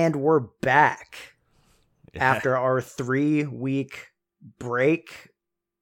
And we're back yeah. after our three week break.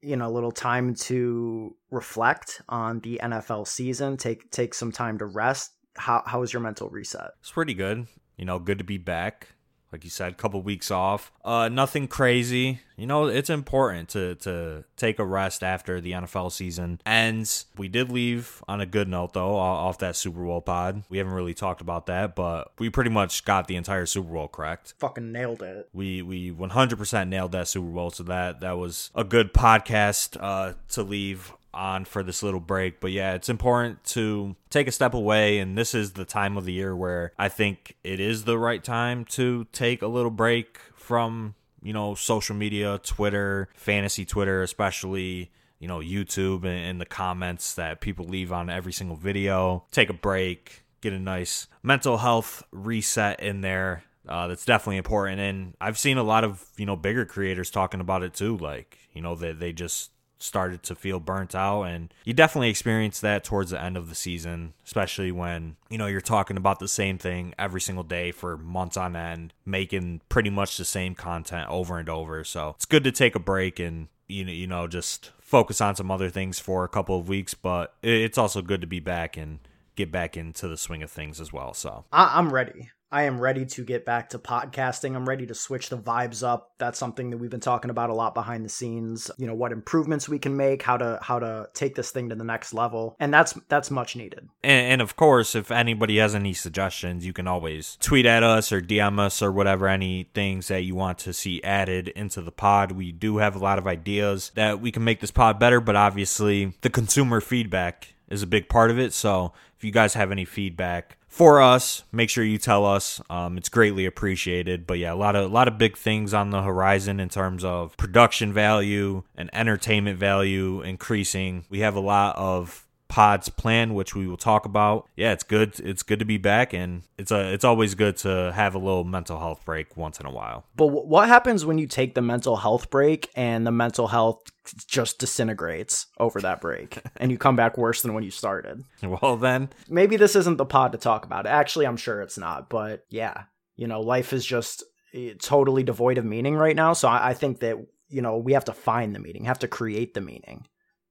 You know, a little time to reflect on the NFL season, take take some time to rest. How how was your mental reset? It's pretty good. You know, good to be back like you said, a couple weeks off. Uh, nothing crazy. You know, it's important to to take a rest after the NFL season ends. We did leave on a good note though, off that Super Bowl pod. We haven't really talked about that, but we pretty much got the entire Super Bowl correct. Fucking nailed it. We we 100% nailed that Super Bowl, so that that was a good podcast uh, to leave on for this little break. But yeah, it's important to take a step away. And this is the time of the year where I think it is the right time to take a little break from, you know, social media, Twitter, fantasy Twitter, especially you know, YouTube and, the comments that people leave on every single video. Take a break, get a nice mental health reset in there. Uh, that's definitely important. And I've seen a lot of, you know, bigger creators talking about it too. Like, you know, that they, they just started to feel burnt out and you definitely experience that towards the end of the season especially when you know you're talking about the same thing every single day for months on end making pretty much the same content over and over. So it's good to take a break and you know you know just focus on some other things for a couple of weeks but it's also good to be back and get back into the swing of things as well so. I'm ready I am ready to get back to podcasting. I'm ready to switch the vibes up. That's something that we've been talking about a lot behind the scenes. You know, what improvements we can make, how to how to take this thing to the next level. And that's that's much needed. And, and of course, if anybody has any suggestions, you can always tweet at us or DM us or whatever any things that you want to see added into the pod. We do have a lot of ideas that we can make this pod better, but obviously the consumer feedback is a big part of it. So if you guys have any feedback, for us. Make sure you tell us. Um, it's greatly appreciated. But yeah, a lot of a lot of big things on the horizon in terms of production value and entertainment value increasing. We have a lot of pods plan which we will talk about. Yeah it's good. It's good to be back and it's a it's always good to have a little mental health break once in a while. But what happens when you take the mental health break and the mental health just disintegrates over that break and you come back worse than when you started? Well then maybe this isn't the pod to talk about actually i'm sure it's not but yeah you know life is just eh, totally devoid of meaning right now. So I, I think that you know we have to find the meaning have to create the meaning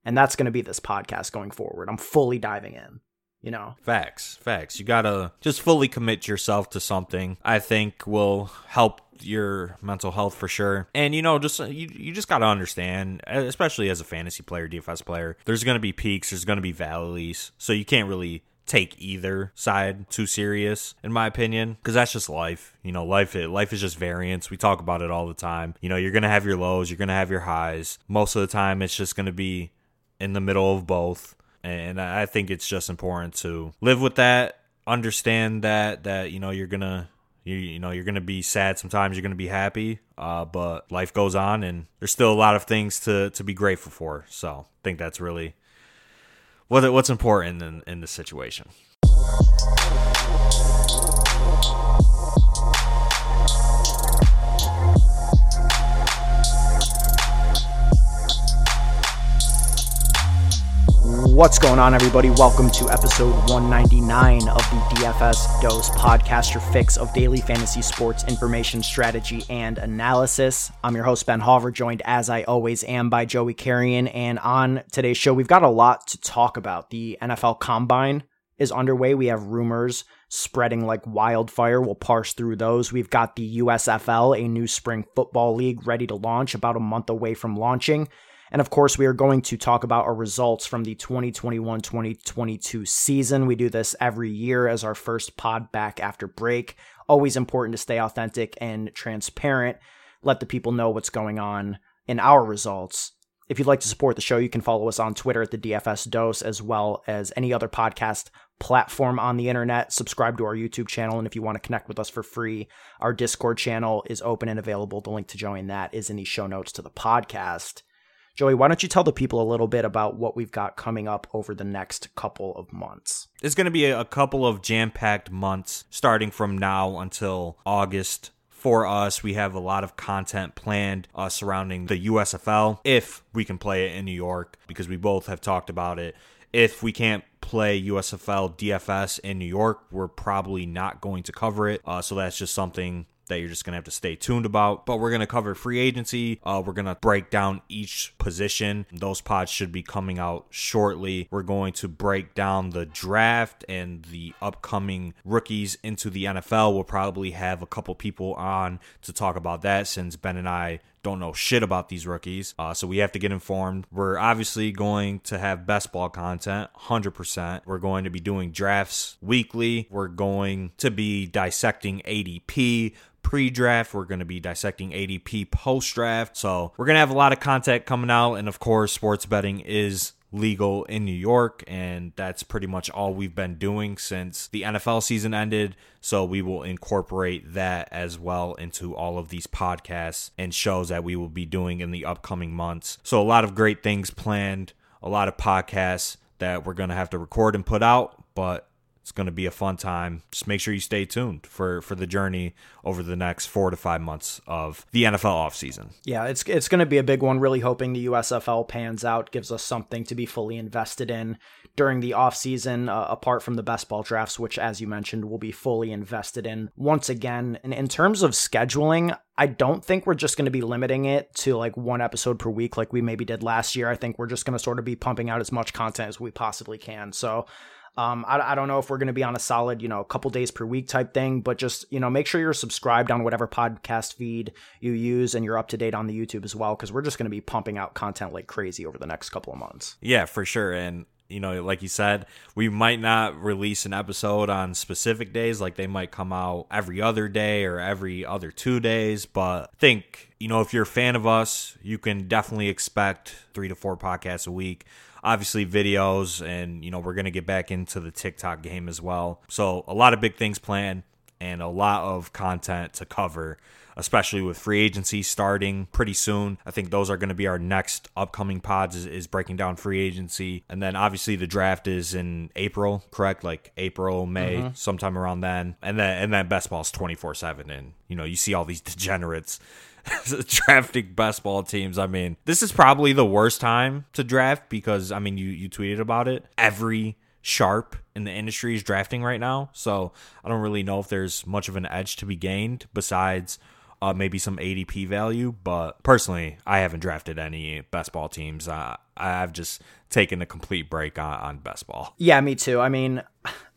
and that's going to be this podcast going forward. I'm fully diving in. You know, facts, facts. You gotta just fully commit yourself to something. I think will help your mental health for sure. And you know, just you you just got to understand, especially as a fantasy player, DFS player, there's going to be peaks, there's going to be valleys. So you can't really take either side too serious in my opinion because that's just life you know life life is just variance we talk about it all the time you know you're gonna have your lows you're gonna have your highs most of the time it's just gonna be in the middle of both. And I think it's just important to live with that, understand that that you know you're gonna you, you know you're gonna be sad sometimes you're gonna be happy uh, but life goes on and there's still a lot of things to to be grateful for so i think that's really what what's important in in this situation What's going on, everybody? Welcome to episode 199 of the DFS Dose podcast, your fix of daily fantasy sports information, strategy, and analysis. I'm your host, Ben Hauver, joined as I always am by Joey Carrion. And on today's show, we've got a lot to talk about. The NFL Combine is underway. We have rumors spreading like wildfire. We'll parse through those. We've got the USFL, a new spring football league, ready to launch, about a month away from launching. And of course, we are going to talk about our results from the 2021 2022 season. We do this every year as our first pod back after break. Always important to stay authentic and transparent. Let the people know what's going on in our results. If you'd like to support the show, you can follow us on Twitter at the DFS Dose, as well as any other podcast platform on the internet. Subscribe to our YouTube channel. And if you want to connect with us for free, our Discord channel is open and available. The link to join that is in the show notes to the podcast. Joey, why don't you tell the people a little bit about what we've got coming up over the next couple of months? It's going to be a couple of jam packed months starting from now until August for us. We have a lot of content planned uh, surrounding the USFL if we can play it in New York because we both have talked about it. If we can't play USFL DFS in New York. We're probably not going to cover it. Uh, so that's just something that you're just going to have to stay tuned about. But we're going to cover free agency. Uh, we're going to break down each position. Those pods should be coming out shortly. We're going to break down the draft and the upcoming rookies into the NFL. We'll probably have a couple people on to talk about that since Ben and I don't know shit about these rookies. Uh, so we have to get informed. We're obviously going to have best ball content, 100%. We're going to be doing drafts weekly. We're going to be dissecting ADP, pre draft. We're going to be dissecting ADP post draft. So we're going to have a lot of content coming out. And of course, sports betting is legal in New York, and that's pretty much all we've been doing since the NFL season ended. So we will incorporate that as well into all of these podcasts and shows that we will be doing in the upcoming months. So a lot of great things planned, a lot of podcasts that we're going to have to record and put out, but it's going to be a fun time. Just make sure you stay tuned for for the journey over the next four to five months of the NFL offseason. Yeah, it's it's going to be a big one. Really hoping the USFL pans out, gives us something to be fully invested in during the offseason, uh, apart from the best ball drafts, which, as you mentioned, will be fully invested in once again. And in terms of scheduling, I don't think we're just going to be limiting it to like one episode per week like we maybe did last year. I think we're just going to sort of be pumping out as much content as we possibly can. So um, I, I don't know if we're going to be on a solid, you know, a couple days per week type thing, but just, you know, make sure you're subscribed on whatever podcast feed you use and you're up to date on the YouTube as well, because we're just going to be pumping out content like crazy over the next couple of months. Yeah, for sure. And you know, like you said, we might not release an episode on specific days. Like they might come out every other day or every other two days. But I think, you know, if you're a fan of us, you can definitely expect three to four podcasts a week obviously videos and you know we're going to get back into the TikTok game as well. So a lot of big things planned and a lot of content to cover especially with free agency starting pretty soon. I think those are going to be our next upcoming pods is, is, breaking down free agency. And then obviously the draft is in April, correct? Like April, May, mm-hmm. sometime around then. And then and then best ball is 24/7 and you know, you see all these degenerates drafting best ball teams. I mean, this is probably the worst time to draft because I mean, you you tweeted about it. Every sharp in the industry is drafting right now, so I don't really know if there's much of an edge to be gained besides uh, maybe some ADP value. But personally, I haven't drafted any best ball teams. Uh, I've just taken a complete break on, on best ball. Yeah, me too. I mean,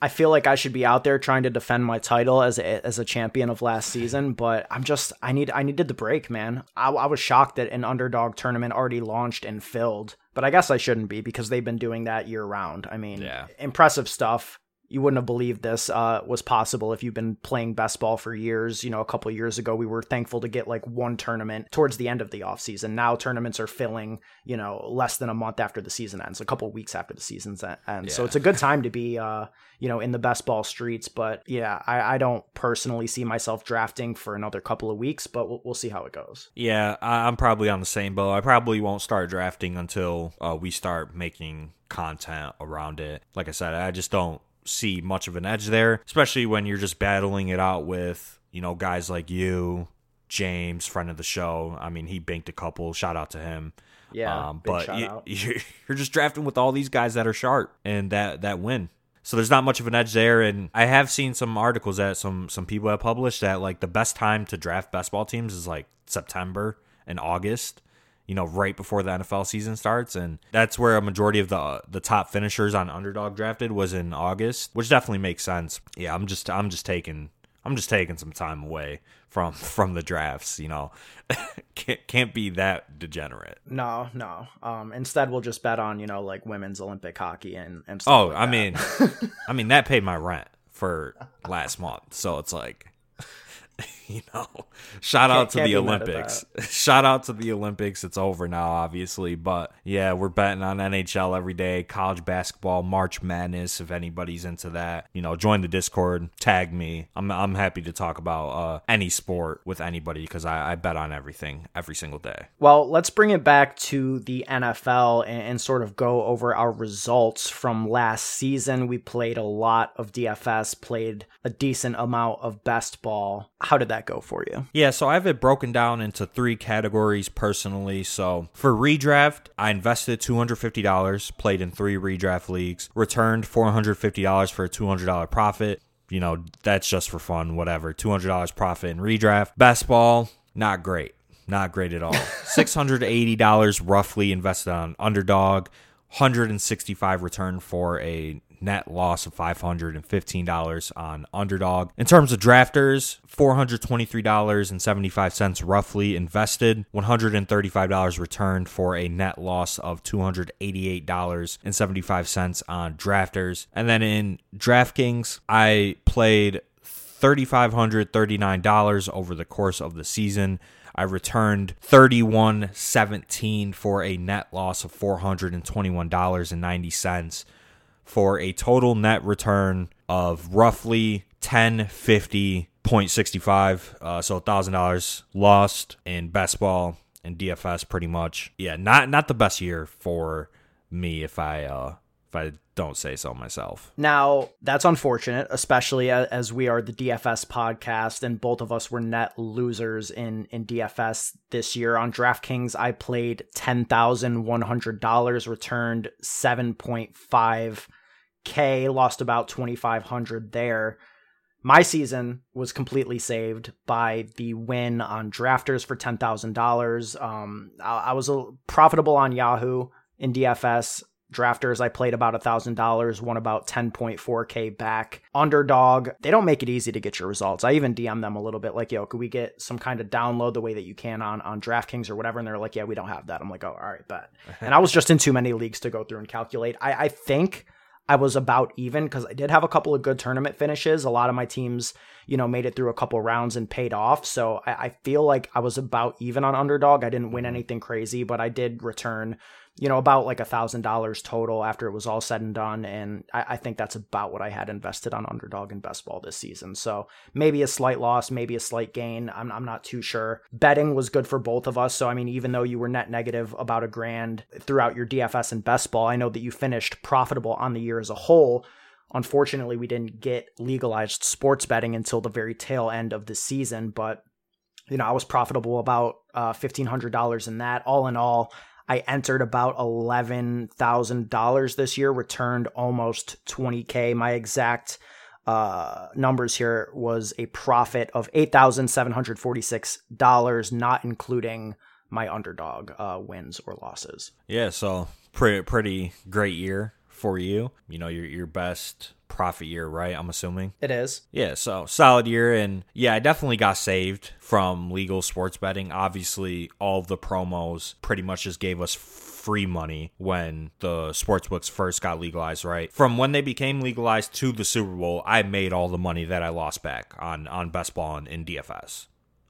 I feel like I should be out there trying to defend my title as a, as a champion of last season, but I'm just I need I needed the break, man. I, I was shocked that an underdog tournament already launched and filled, but I guess I shouldn't be because they've been doing that year round. I mean, yeah. impressive stuff you wouldn't have believed this uh, was possible if you've been playing best ball for years. You know, a couple years ago, we were thankful to get like one tournament towards the end of the offseason. Now tournaments are filling, you know, less than a month after the season ends, a couple weeks after the season's end. Yeah. So it's a good time to be, uh, you know, in the best ball streets. But yeah, I, I, don't personally see myself drafting for another couple of weeks, but we'll, we'll see how it goes. Yeah, I'm probably on the same boat. I probably won't start drafting until uh, we start making content around it. Like I said, I just don't see much of an edge there, especially when you're just battling it out with, you know, guys like you, James, friend of the show. I mean, he banked a couple. Shout out to him. Yeah, um, but you, you're just drafting with all these guys that are sharp and that that win. So there's not much of an edge there, and I have seen some articles that some some people have published that like the best time to draft best ball teams is like September and August you know, right before the NFL season starts, and that's where a majority of the the top finishers on underdog drafted was in August, which definitely makes sense. Yeah, I'm just I'm just taking I'm just taking some time away from from the drafts. You know, can't can't be that degenerate. No, no. Um, instead, we'll just bet on you know like women's Olympic hockey and and. oh, like I mean, I mean that paid my rent for last month, so it's like you know, shout out to the Olympics. Shout out to the Olympics. It's over now, obviously, but yeah, we're betting on NHL every day, college basketball, March Madness. If anybody's into that, you know, join the Discord, tag me. I'm I'm happy to talk about uh, any sport with anybody because I, I, bet on everything every single day. Well, let's bring it back to the NFL and, and sort of go over our results from last season. We played a lot of DFS, played a decent amount of best ball how did that go for you? Yeah, so I have it broken down into three categories personally. So for redraft, I invested $250, played in three redraft leagues, returned $450 for a $200 profit. You know, that's just for fun, whatever. $200 profit in redraft. Best ball, not great. Not great at all. $680 roughly invested on underdog, 165 return for a net loss of $515 on underdog. In terms of drafters, $423.75 roughly invested, $135 returned for a net loss of $288.75 on drafters. And then in DraftKings, I played $3,539 over the course of the season. I returned 3117 for a net loss of $421.90 for a total net return of roughly 1050.65 uh, so $1000 lost in best ball and DFS pretty much. Yeah, not not the best year for me if I uh if I don't say so myself. Now, that's unfortunate, especially as we are the DFS podcast and both of us were net losers in, in DFS this year. On DraftKings, I played $10,100, returned 7.5K, lost about 2,500 there. My season was completely saved by the win on drafters for $10,000. Um, I, I was profitable on Yahoo in DFS drafters i played about a thousand dollars won about 10.4k back. Underdog they don't make it easy to get your results. I even dm them a little bit like yo could we get some kind of download the way that you can on on draftkings or whatever? And they're like yeah we don't have that. I'm like oh all right bet. And i was just in too many leagues to go through and calculate. I i think I was about even because I did have a couple of good tournament finishes. A lot of my teams, you know, made it through a couple rounds and paid off. So I, I, feel like I was about even on underdog. I didn't win anything crazy, but I did return you know, about like a thousand dollars total after it was all said and done. And I, I, think that's about what I had invested on underdog and best ball this season. So maybe a slight loss, maybe a slight gain. I'm, I'm not too sure. Betting was good for both of us. So, I mean, even though you were net negative about a grand throughout your DFS and best ball, I know that you finished profitable on the year as a whole. Unfortunately, we didn't get legalized sports betting until the very tail end of the season, but you know, I was profitable about uh, $1,500 in that. All in all, I entered about $11,000 this year, returned almost 20K. My exact uh, numbers here was a profit of $8,746, not including my underdog uh, wins or losses. Yeah, so pretty, pretty great year for you. You know, your, your best profit year, right? I'm assuming. It is. Yeah, so solid year. And yeah, I definitely got saved from legal sports betting. Obviously, all the promos pretty much just gave us free money when the sports books first got legalized, right? From when they became legalized to the Super Bowl, I made all the money that I lost back on on best ball and in DFS.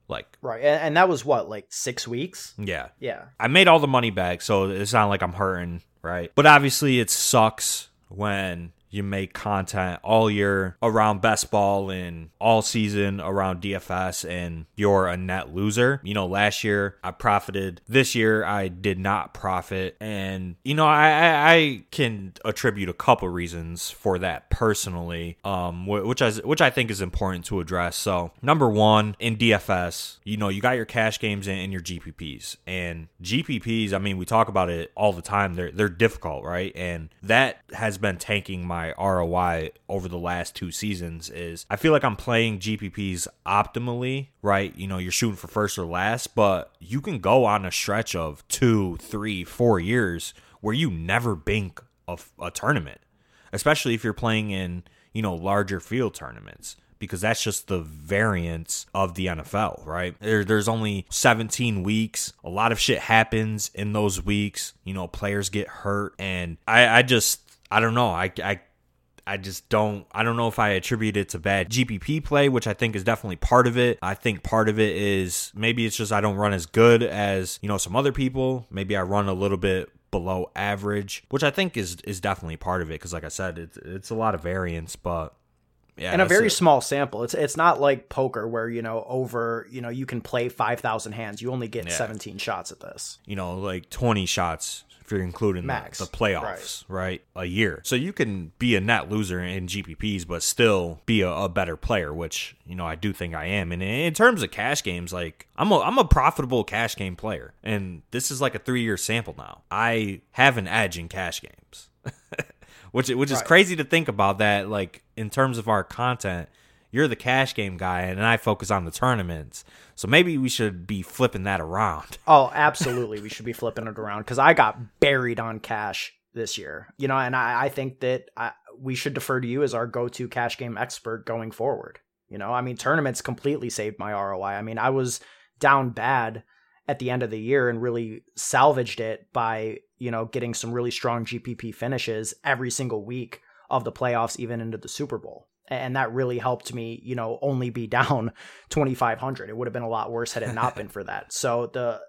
Like right, and, that was what like six weeks. Yeah, yeah. I made all the money back, so it's not like I'm hurting, right? But obviously, it sucks when you make content all year around best ball and all season around DFS and you're a net loser. You know, last year I profited. This year I did not profit. And, you know, I, I, I can attribute a couple reasons for that personally, um, which I, which I think is important to address. So, number one, in DFS, you know, you got your cash games and your GPPs. And GPPs, I mean, we talk about it all the time. They're, they're difficult, right? And that has been tanking my my ROI over the last two seasons is I feel like I'm playing GPPs optimally, right? You know, you're shooting for first or last, but you can go on a stretch of two, three, four years where you never bink a, a tournament, especially if you're playing in, you know, larger field tournaments because that's just the variance of the NFL, right? There, there's only 17 weeks. A lot of shit happens in those weeks. You know, players get hurt. And I, I just, I don't know. I, I I just don't I don't know if I attribute it to bad GPP play, which I think is definitely part of it. I think part of it is maybe it's just I don't run as good as, you know, some other people. Maybe I run a little bit below average, which I think is is definitely part of it cuz like I said, it's it's a lot of variance, but yeah, and a very it. small sample. It's it's not like poker where you know over you know you can play five thousand hands. You only get yeah. seventeen shots at this. You know, like twenty shots if you're including Max, the, the playoffs, right. right. A year. So you can be a net loser in GPPs, but still be a, a, better player, which, you know, I do think I am. And in terms of cash games, like I'm a, I'm a profitable cash game player. And this is like a three year sample now. I have an edge in cash games. which which is right. crazy to think about that like in terms of our content you're the cash game guy and I focus on the tournaments. So maybe we should be flipping that around. Oh, absolutely. we should be flipping it around because I got buried on cash this year. You know, and I, I think that I, we should defer to you as our go to cash game expert going forward. You know, I mean, tournaments completely saved my ROI. I mean, I was down bad at the end of the year and really salvaged it by, you know, getting some really strong GPP finishes every single week of the playoffs, even into the Super Bowl and that really helped me you know only be down 2500 it would have been a lot worse had it not been for that. So the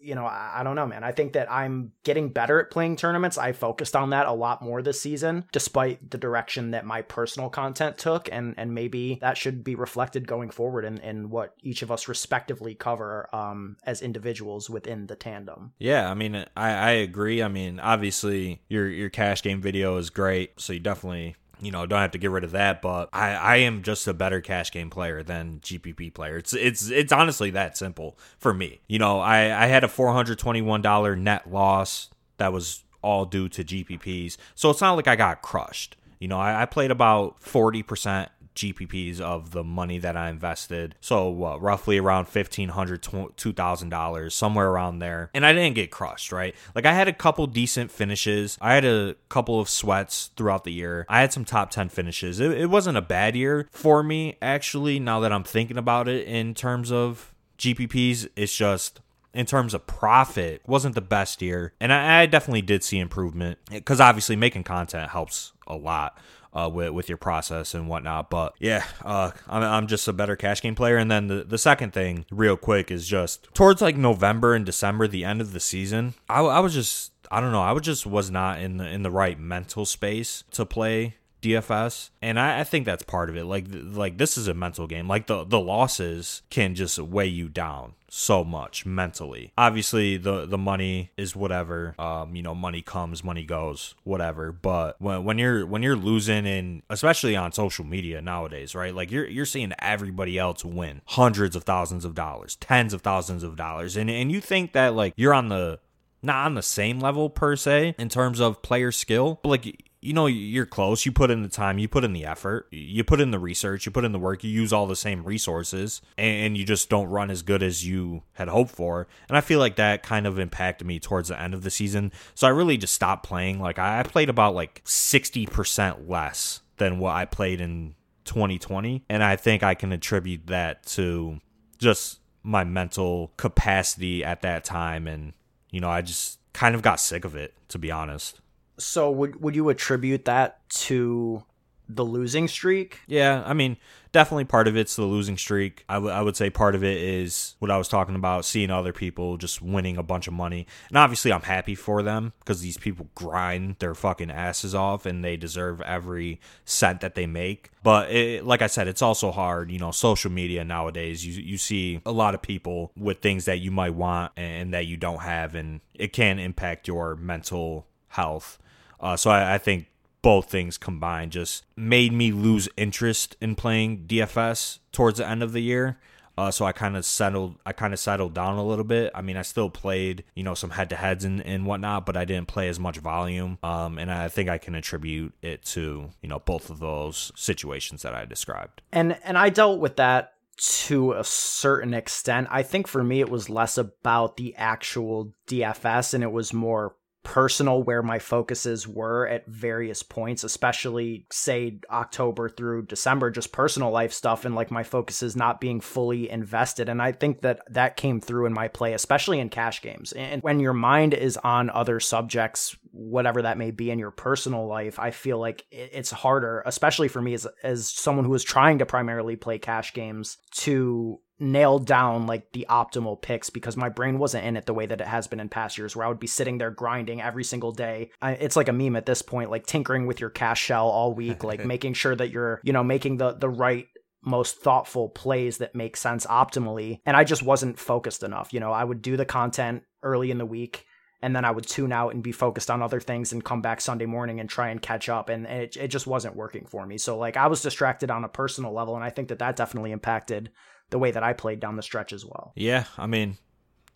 you know I, I, don't know man. I think that i'm getting better at playing tournaments. I focused on that a lot more this season despite the direction that my personal content took and and maybe that should be reflected going forward in, in what each of us respectively cover um, as individuals within the tandem. Yeah i mean I, I agree. I mean obviously your your cash game video is great so you definitely you know, don't have to get rid of that, but I, I am just a better cash game player than GPP player. It's it's it's honestly that simple for me. You know, I, I had a four hundred twenty one dollar net loss that was all due to GPPs, so it's not like I got crushed. You know, I, I played about forty percent GPPs of the money that I invested. So what, roughly around $1,500, $2,000, somewhere around there. And I didn't get crushed, right? Like I had a couple decent finishes. I had a couple of sweats throughout the year. I had some top 10 finishes. It, it wasn't a bad year for me, actually, now that I'm thinking about it in terms of GPPs. It's just in terms of profit wasn't the best year and I, I definitely did see improvement because obviously making content helps a lot uh, with with your process and whatnot. But yeah, uh, I'm I'm just a better cash game player. And then the the second thing, real quick, is just towards like November and December, the end of the season, I, I was just I don't know, I was just was not in the in the right mental space to play DFS, and I, I, think that's part of it. Like like this is a mental game. Like the the losses can just weigh you down so much mentally. Obviously, the the money is whatever. Um, you know, money comes, money goes, whatever. But when when you're when you're losing, and especially on social media nowadays, right? Like you're you're seeing everybody else win hundreds of thousands of dollars, tens of thousands of dollars, and and you think that like you're on the not on the same level per se in terms of player skill, but like you know you're close. You put in the time. You put in the effort. You put in the research. You put in the work. You use all the same resources and you just don't run as good as you had hoped for. And i feel like that kind of impacted me towards the end of the season. So i really just stopped playing. Like i played about like 60% less than what i played in 2020 and i think i can attribute that to just my mental capacity at that time. And you know i just kind of got sick of it to be honest so would would you attribute that to the losing streak? Yeah, I mean, definitely part of it's the losing streak. I, w- I would say part of it is what I was talking about, seeing other people just winning a bunch of money. And obviously, I'm happy for them because these people grind their fucking asses off and they deserve every cent that they make. But it, like I said, it's also hard. You know, social media nowadays, you, you see a lot of people with things that you might want and that you don't have, and it can impact your mental health. Uh, so I, I think both things combined just made me lose interest in playing DFS towards the end of the year. Uh, so I kind of settled. I kind of settled down a little bit. I mean, I still played, you know, some head to heads and, and whatnot, but I didn't play as much volume. Um, and I think I can attribute it to, you know, both of those situations that I described. And and I dealt with that to a certain extent. I think for me, it was less about the actual DFS and it was more personal where my focuses were at various points, especially say October through December, just personal life stuff and like my focuses not being fully invested. And I think that that came through in my play, especially in cash games. And when your mind is on other subjects, whatever that may be in your personal life, I feel like it's harder, especially for me as, as someone who is trying to primarily play cash games to nailed down like the optimal picks because my brain wasn't in it the way that it has been in past years where I would be sitting there grinding every single day. I, it's like a meme at this point, like tinkering with your cash shell all week, like making sure that you're, you know, making the the right most thoughtful plays that make sense optimally. And I just wasn't focused enough. You know, I would do the content early in the week and then I would tune out and be focused on other things and come back Sunday morning and try and catch up. And it, it just wasn't working for me. So, like, I was distracted on a personal level. And I think that that definitely impacted the way that I played down the stretch as well. Yeah. I mean,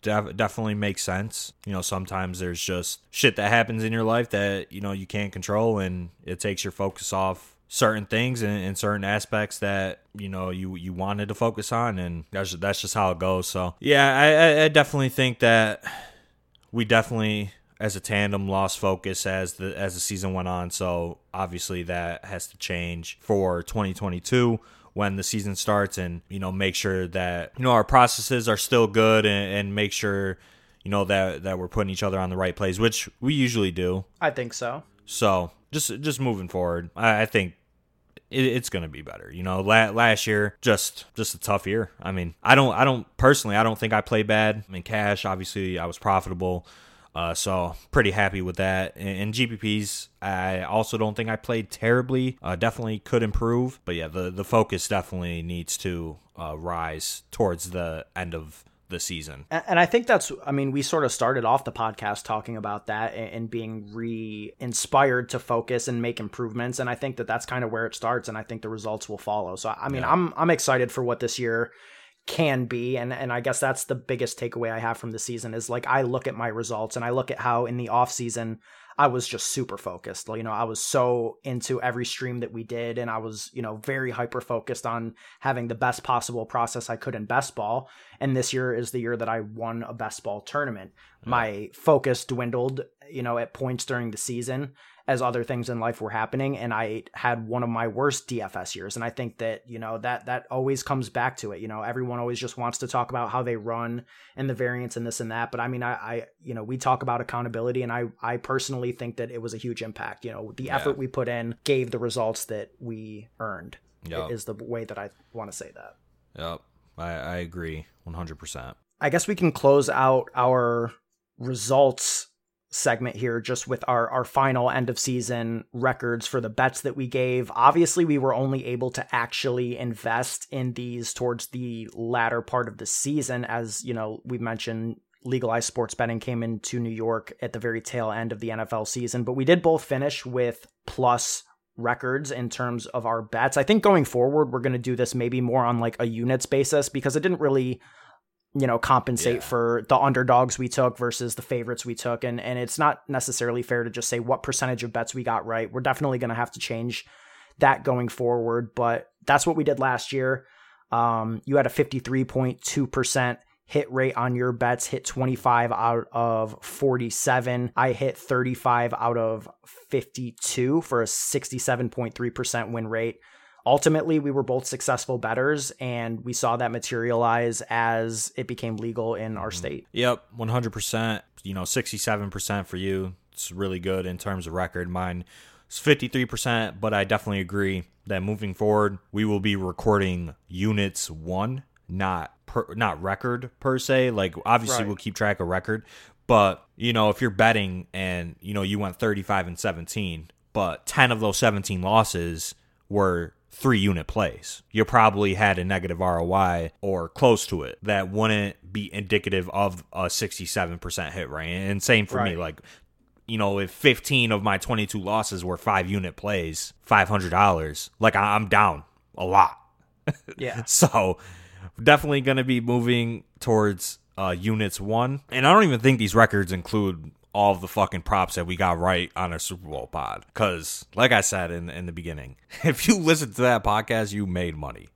def- definitely makes sense. You know, sometimes there's just shit that happens in your life that, you know, you can't control and it takes your focus off certain things and, and, certain aspects that you know you you wanted to focus on and that's that's just how it goes so yeah I, I definitely think that we definitely as a tandem lost focus as the as the season went on so obviously that has to change for 2022 when the season starts and you know make sure that you know our processes are still good and, and make sure you know that that we're putting each other on the right plays which we usually do i think so so just just moving forward i, I think it's going to be better. You know, last year just just a tough year. I mean, I don't I don't personally I don't think I played bad. I mean, cash obviously I was profitable. Uh, so pretty happy with that. And GPPs, I also don't think I played terribly. Uh, definitely could improve, but yeah, the the focus definitely needs to uh, rise towards the end of the season. And I think that's, I mean, we sort of started off the podcast talking about that and being re inspired to focus and make improvements. And I think that that's kind of where it starts. And I think the results will follow. So, I mean, yeah. I'm, I'm excited for what this year can be and and I guess that's the biggest takeaway I have from the season is like I look at my results and I look at how in the off season I was just super focused. You know, I was so into every stream that we did, and I was, you know, very hyper focused on having the best possible process I could in best ball. And this year is the year that I won a best ball tournament. My focus dwindled, you know, at points during the season as other things in life were happening and I had one of my worst DFS years. And I think that you know that that always comes back to it. You know everyone always just wants to talk about how they run and the variance and this and that. But I mean I, I you know we talk about accountability and I I personally think that it was a huge impact. You know the yeah. effort we put in gave the results that we earned yep. is the way that I want to say that. Yep I, I agree 100% I guess we can close out our results segment here just with our our final end of season records for the bets that we gave. Obviously, we were only able to actually invest in these towards the latter part of the season as, you know, we mentioned legalized sports betting came into New York at the very tail end of the NFL season, but we did both finish with plus records in terms of our bets. I think going forward we're going to do this maybe more on like a units basis because it didn't really you know compensate yeah. for the underdogs we took versus the favorites we took. And and it's not necessarily fair to just say what percentage of bets we got right. We're definitely going to have to change that going forward but that's what we did last year. Um, you had a 53.2% hit rate on your bets hit 25 out of 47 i hit 35 out of 52 for a 67.3% win rate ultimately we were both successful betters and we saw that materialize as it became legal in our mm-hmm. state yep 100% you know 67% for you it's really good in terms of record mine is 53% but i definitely agree that moving forward we will be recording units one not per, not record per se like obviously right. we'll keep track of record but you know if you're betting and you know you went 35 and 17 but 10 of those 17 losses were three unit plays. You probably had a negative ROI or close to it that wouldn't be indicative of a 67% hit rate. And same for right. me. Like, you know, if 15 of my 22 losses were five unit plays, $500, like I'm down a lot. Yeah. so definitely going to be moving towards uh, units one. And I don't even think these records include all of the fucking props that we got right on a Super Bowl pod. Because, like I said in in the beginning, if you listen to that podcast, you made money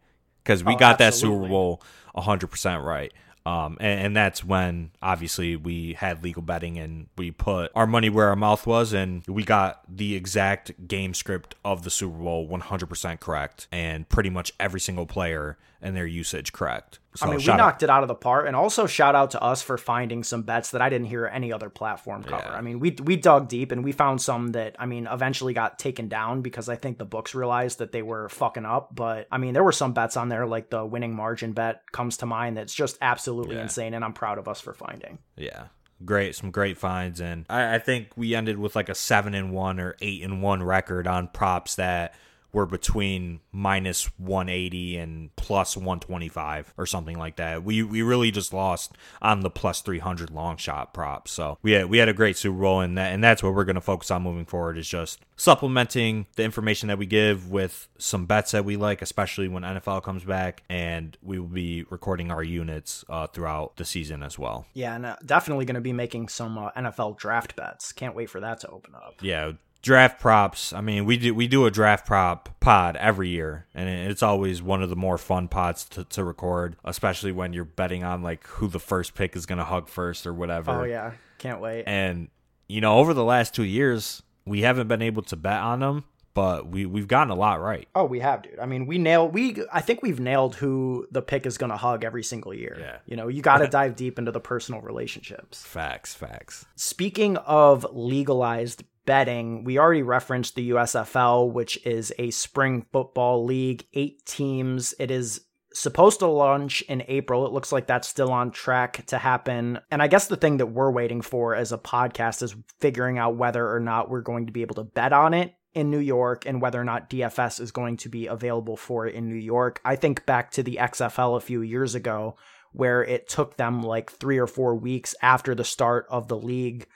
because we oh, got absolutely. that Super Bowl hundred percent right. Um, and, and, that's when obviously we had legal betting and we put our money where our mouth was and we got the exact game script of the Super Bowl 100% correct and pretty much every single player and their usage correct. So I mean, we knocked it out of the park, and also shout out to us for finding some bets that I didn't hear any other platform cover. Yeah. I mean, we we dug deep and we found some that I mean eventually got taken down because I think the books realized that they were fucking up. But I mean, there were some bets on there like the winning margin bet comes to mind that's just absolutely yeah. insane, and I'm proud of us for finding. Yeah, great some great finds and I, I, think we ended with like a seven and one or eight and one record on props that were between minus 180 and plus 125 or something like that. We we really just lost on the plus 300 long shot prop. So we had, we had a great Super Bowl, and that and that's what we're going to focus on moving forward is just supplementing the information that we give with some bets that we like, especially when NFL comes back, and we will be recording our units uh, throughout the season as well. Yeah, and uh, definitely going to be making some uh, NFL draft bets. Can't wait for that to open up. Yeah, draft props. I mean, we do we do a draft prop pod every year, and it's always one of the more fun pods to, to record, especially when you're betting on like who the first pick is going to hug first or whatever. Oh yeah, can't wait. And you know, over the last two years, we haven't been able to bet on them, but we we've gotten a lot right. Oh, we have, dude. I mean, we nailed we I think we've nailed who the pick is going to hug every single year. Yeah. You know, you got to dive deep into the personal relationships. Facts, facts. Speaking of legalized betting, we already referenced the USFL, which is a spring football league, 8 teams. It is supposed to launch in April. It looks like that's still on track to happen. And I guess the thing that we're waiting for as a podcast is figuring out whether or not we're going to be able to bet on it in New York and whether or not DFS is going to be available for it in New York. I think back to the XFL a few years ago where it took them like 3 or 4 weeks after the start of the league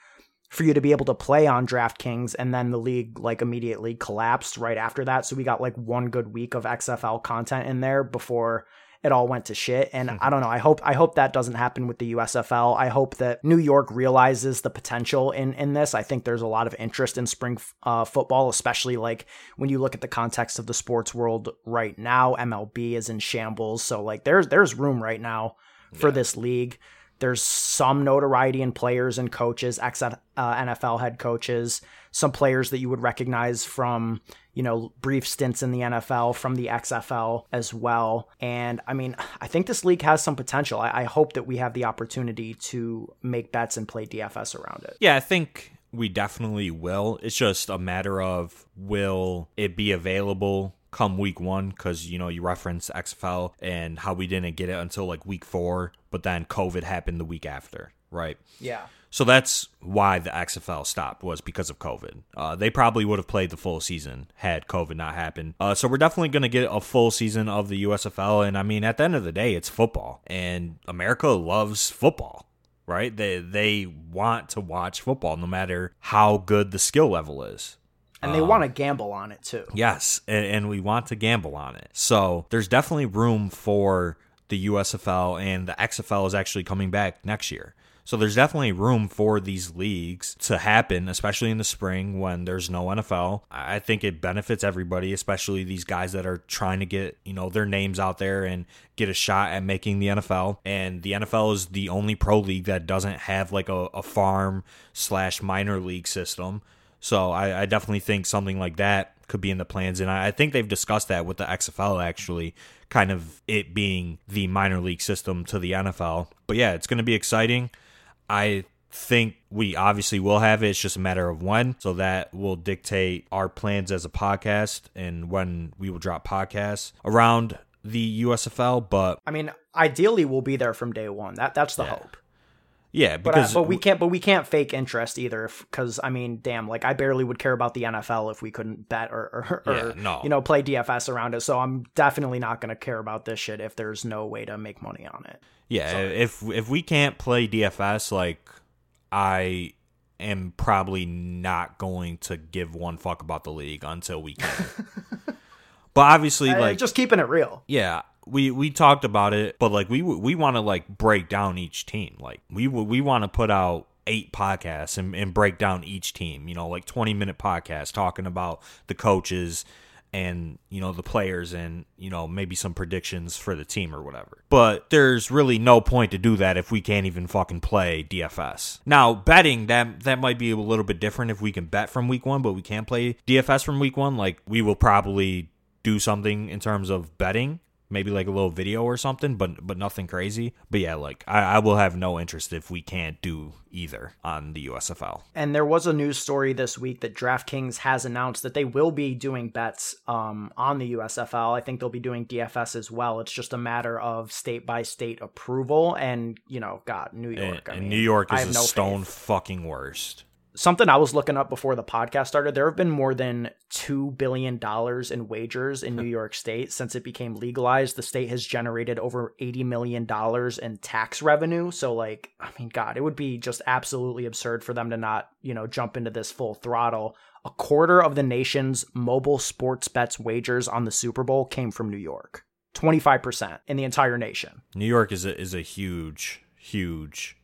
for you to be able to play on DraftKings and then the league like immediately collapsed right after that. So we got like one good week of XFL content in there before it all went to shit. And I don't know. I hope I hope that doesn't happen with the USFL. I hope that New York realizes the potential in in this. I think there's a lot of interest in spring uh, football, especially like when you look at the context of the sports world right now. MLB is in shambles, so like there's there's room right now for yeah. this league. There's some notoriety in players and coaches, ex uh, NFL head coaches, some players that you would recognize from, you know, brief stints in the NFL, from the XFL as well. And I mean, I think this league has some potential. I, I hope that we have the opportunity to make bets and play DFS around it. Yeah, I think we definitely will. It's just a matter of will it be available come week one because you know you reference XFL and how we didn't get it until like week four, but then COVID happened the week after, right? Yeah. So that's why the XFL stopped was because of COVID. Uh, they probably would have played the full season had COVID not happened. Uh, so we're definitely going to get a full season of the USFL, and I mean, at the end of the day, it's football, and America loves football right? They they want to watch football no matter how good the skill level is and they um, want to gamble on it too. Yes, and, and, we want to gamble on it. So there's definitely room for the USFL, and the XFL is actually coming back next year. So there's definitely room for these leagues to happen, especially in the spring when there's no NFL. I think it benefits everybody, especially these guys that are trying to get, you know, their names out there and get a shot at making the NFL. And the NFL is the only pro league that doesn't have like a, a farm slash minor league system. So I, I, definitely think something like that could be in the plans, and I, I, think they've discussed that with the XFL actually, kind of it being the minor league system to the NFL. But yeah, it's going to be exciting. I think we obviously will have it. It's just a matter of when. So that will dictate our plans as a podcast and when we will drop podcasts around the USFL. But I mean, ideally, we'll be there from day one. That that's the yeah. hope. Yeah, uh, because but, I, but we can't but we can't fake interest either because I mean, damn, like I barely would care about the NFL if we couldn't bet or or, yeah, no. you know play DFS around it. So I'm definitely not going to care about this shit if there's no way to make money on it. Yeah, so, if if we can't play DFS, like I am probably not going to give one fuck about the league until we can. but obviously, uh, like just keeping it real. Yeah, we we talked about it, but like we we want to like break down each team. Like we we want to put out eight podcasts and, and break down each team. You know, like twenty minute podcasts talking about the coaches and you know the players and you know maybe some predictions for the team or whatever. But there's really no point to do that if we can't even fucking play DFS. Now, betting that that might be a little bit different if we can bet from week 1 but we can't play DFS from week 1 like we will probably do something in terms of betting maybe like a little video or something, but but nothing crazy. But yeah, like I, I will have no interest if we can't do either on the USFL. And there was a news story this week that DraftKings has announced that they will be doing bets um, on the USFL. I think they'll be doing DFS as well. It's just a matter of state by state approval. And you know, God, New York. And, I mean, New York is a no stone faith. fucking worst. Something I was looking up before the podcast started, there have been more than $2 billion in wagers in New York State since it became legalized. The state has generated over $80 million in tax revenue. So, like, I mean, God, it would be just absolutely absurd for them to not, you know, jump into this full throttle. A quarter of the nation's mobile sports bets wagers on the Super Bowl came from New York. 25% in the entire nation. New York is a, is a huge, huge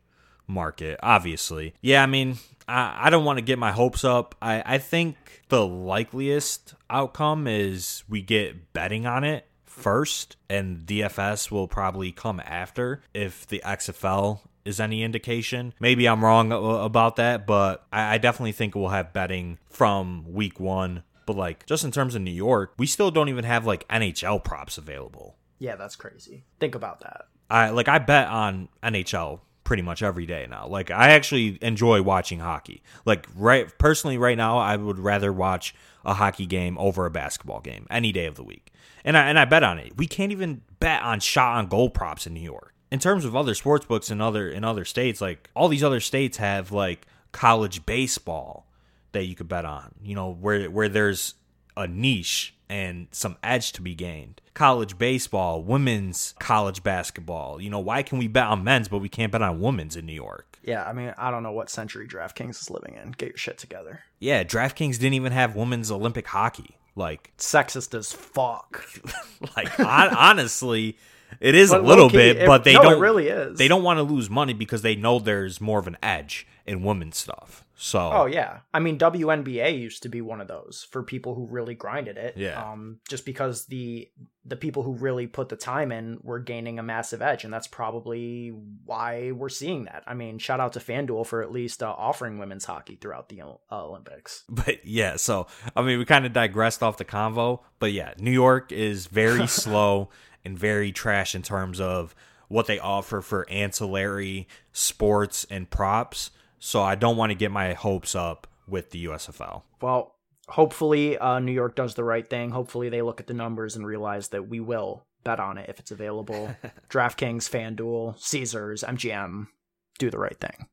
market, obviously. Yeah, I mean, I, I don't want to get my hopes up. I, I think the likeliest outcome is we get betting on it first, and DFS will probably come after if the XFL is any indication. Maybe I'm wrong about that, but I, I definitely think we'll have betting from week one. But like, just in terms of New York, we still don't even have like NHL props available. Yeah, that's crazy. Think about that. I like I bet on NHL pretty much every day now. Like I actually enjoy watching hockey. Like right personally right now I would rather watch a hockey game over a basketball game any day of the week. And I and I bet on it. We can't even bet on shot on goal props in New York. In terms of other sports books in other in other states, like all these other states have like college baseball that you could bet on. You know, where where there's a niche and some edge to be gained. College baseball, women's college basketball. You know, why can we bet on men's but we can't bet on women's in New York? Yeah, I mean, I don't know what century DraftKings is living in. Get your shit together. Yeah, DraftKings didn't even have women's Olympic hockey. Like sexist as fuck. like on, honestly, it is but a little bit, but they no, don't really is. They don't want to lose money because they know there's more of an edge in women's stuff. So Oh yeah. I mean WNBA used to be one of those for people who really grinded it. Yeah. Um just because the the people who really put the time in were gaining a massive edge and that's probably why we're seeing that. I mean, shout out to FanDuel for at least uh, offering women's hockey throughout the uh, Olympics. But yeah, so I mean we kind of digressed off the convo, but yeah, New York is very slow and very trash in terms of what they offer for ancillary sports and props so I don't want to get my hopes up with the USFL. Well, hopefully uh, New York does the right thing. Hopefully they look at the numbers and realize that we will bet on it if it's available. DraftKings, FanDuel, Caesars, MGM, do the right thing.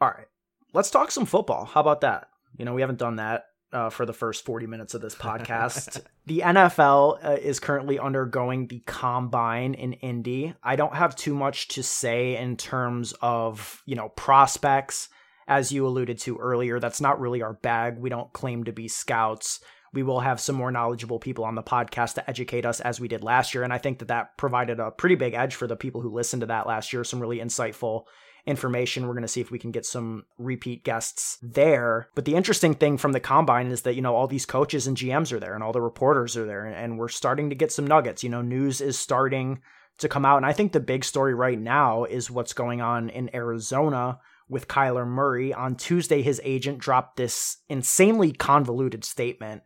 All right, let's talk some football. How about that? You know, we haven't done that uh, for the first 40 minutes of this podcast. the NFL uh, is currently undergoing the combine in Indy. I don't have too much to say in terms of, you know, prospects as you alluded to earlier, that's not really our bag. We don't claim to be scouts. We will have some more knowledgeable people on the podcast to educate us as we did last year. And I think that that provided a pretty big edge for the people who listened to that last year. Some really insightful information. We're going to see if we can get some repeat guests there. But the interesting thing from the combine is that, you know, all these coaches and GMs are there and all the reporters are there. And we're starting to get some nuggets. You know, news is starting to come out. And I think the big story right now is what's going on in Arizona with Kyler Murray. On Tuesday, his agent dropped this insanely convoluted statement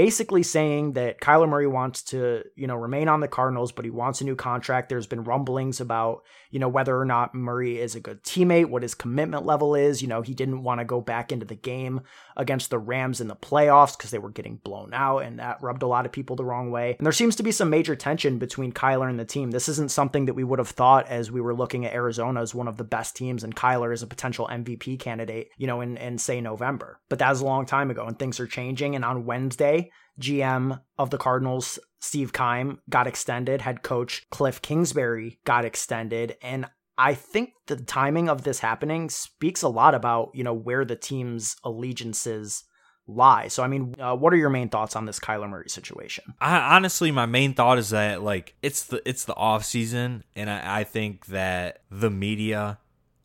basically saying that Kyler Murray wants to, you know, remain on the Cardinals, but he wants a new contract. There's been rumblings about, you know, whether or not Murray is a good teammate, what his commitment level is. You know, he didn't want to go back into the game against the Rams in the playoffs because they were getting blown out, and that rubbed a lot of people the wrong way. And there seems to be some major tension between Kyler and the team. This isn't something that we would have thought as we were looking at Arizona as one of the best teams and Kyler as a potential MVP candidate, you know, in, in say November. But that was a long time ago, and things are changing. And on Wednesday, GM of the Cardinals, Steve Keim, got extended. Head coach Cliff Kingsbury got extended. And I think the timing of this happening speaks a lot about, you know, where the team's allegiances lie. So, I mean, uh, what are your main thoughts on this Kyler Murray situation? I, honestly, my main thought is that like it's the it's the off season, and I, I think that the media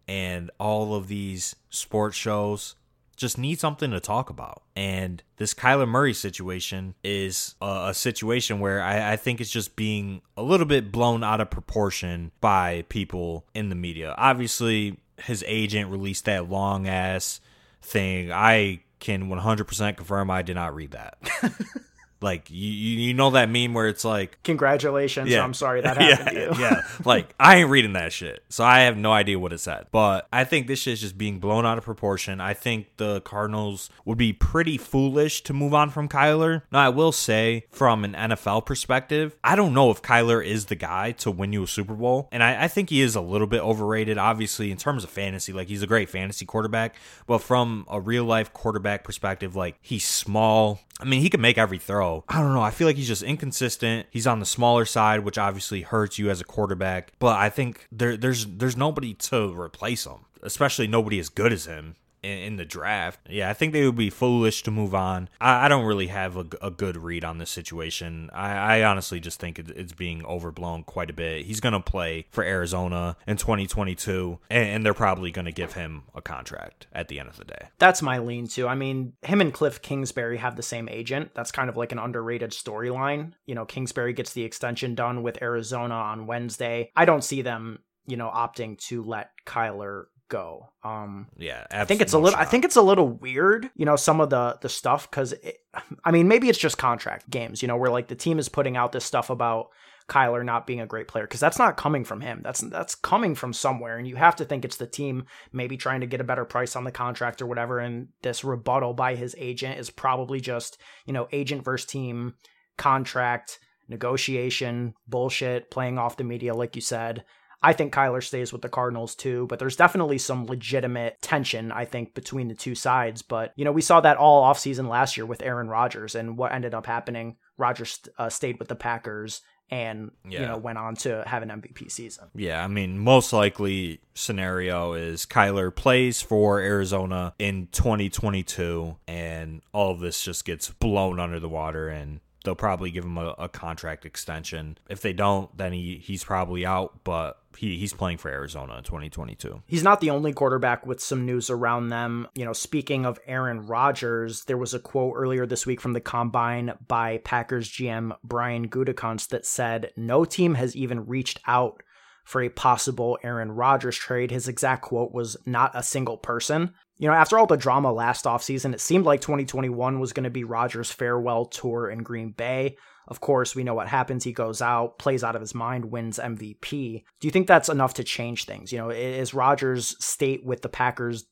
and all of these sports shows just need something to talk about. And this Kyler Murray situation is a, a situation where I, I, think it's just being a little bit blown out of proportion by people in the media. Obviously, his agent released that long ass thing. I can 100% confirm I did not read that. Like you, you know that meme where it's like, Congratulations. Yeah. I'm sorry that happened yeah, to you. yeah. Like I ain't reading that shit, so I have no idea what it said. But I think this shit is just being blown out of proportion. I think the Cardinals would be pretty foolish to move on from Kyler. Now I will say, from an NFL perspective, I don't know if Kyler is the guy to win you a Super Bowl, and I, I think he is a little bit overrated. Obviously, in terms of fantasy, like he's a great fantasy quarterback, but from a real life quarterback perspective, like he's small. I mean, he can make every throw. I don't know. I feel like he's just inconsistent. He's on the smaller side, which obviously hurts you as a quarterback. But I think there, there's there's nobody to replace him, especially nobody as good as him in, the draft. Yeah, I think they would be foolish to move on. I, I don't really have a, a, good read on this situation. I, I honestly just think it, it's being overblown quite a bit. He's going to play for Arizona in 2022, and, and they're probably going to give him a contract at the end of the day. That's my lean too. I mean, him and Cliff Kingsbury have the same agent. That's kind of like an underrated storyline. You know, Kingsbury gets the extension done with Arizona on Wednesday. I don't see them, you know, opting to let Kyler go. Um, yeah, I think it's a little. I think it's a little weird, you know, some of the the stuff because, I mean, maybe it's just contract games, you know, where like the team is putting out this stuff about Kyler not being a great player because that's not coming from him. That's that's coming from somewhere, and you have to think it's the team maybe trying to get a better price on the contract or whatever. And this rebuttal by his agent is probably just you know agent versus team contract negotiation bullshit, playing off the media, like you said. I think Kyler stays with the Cardinals too, but there's definitely some legitimate tension, I think, between the two sides. But, you know, we saw that all offseason last year with Aaron Rodgers and what ended up happening. Rodgers uh, stayed with the Packers and yeah. you know went on to have an MVP season. Yeah, I mean, most likely scenario is Kyler plays for Arizona in 2022 and all of this just gets blown under the water and they'll probably give him a, a contract extension. If they don't, then he he's probably out, but he, he's playing for Arizona in 2022. He's not the only quarterback with some news around them. You know, speaking of Aaron Rodgers, there was a quote earlier this week from the combine by Packers GM Brian Gutekunst that said, No team has even reached out for a possible Aaron Rodgers trade. His exact quote was, Not a single person. You know, after all the drama last offseason, it seemed like 2021 was going to be Rodgers' farewell tour in Green Bay. Of course, we know what happens. He goes out, plays out of his mind, wins MVP. Do you think that's enough to change things? You know, is Rodgers' state with the Packers